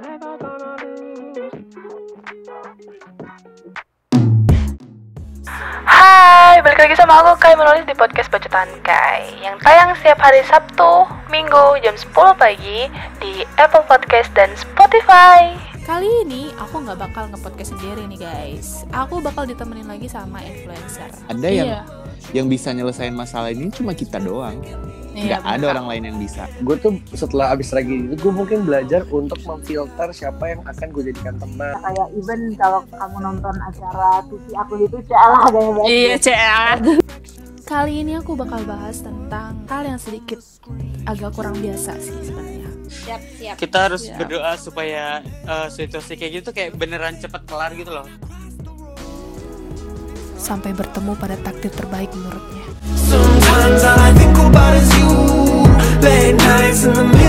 Hai, balik lagi sama aku Kai menulis di podcast Bacotan Kai Yang tayang setiap hari Sabtu, Minggu jam 10 pagi Di Apple Podcast dan Spotify Kali ini aku nggak bakal nge-podcast sendiri nih guys. Aku bakal ditemenin lagi sama influencer. Ada yang Iya, yang bisa nyelesain masalah ini cuma kita doang. iya, Nggak ada orang lain yang bisa. gue tuh setelah abis lagi itu gue mungkin belajar untuk memfilter siapa yang akan gue jadikan teman. Kayak even kalau kamu nonton acara TV aku itu lah gaya banget Iya, CA Kali ini aku bakal bahas tentang hal yang sedikit agak kurang biasa sih sebenarnya siap siap kita harus Siap. berdoa supaya eh, situasi kayak gitu kayak beneran cepet kelar gitu loh Sampai bertemu pada takdir terbaik menurutnya Sometimes all I think about is you. Late nights in the middle of the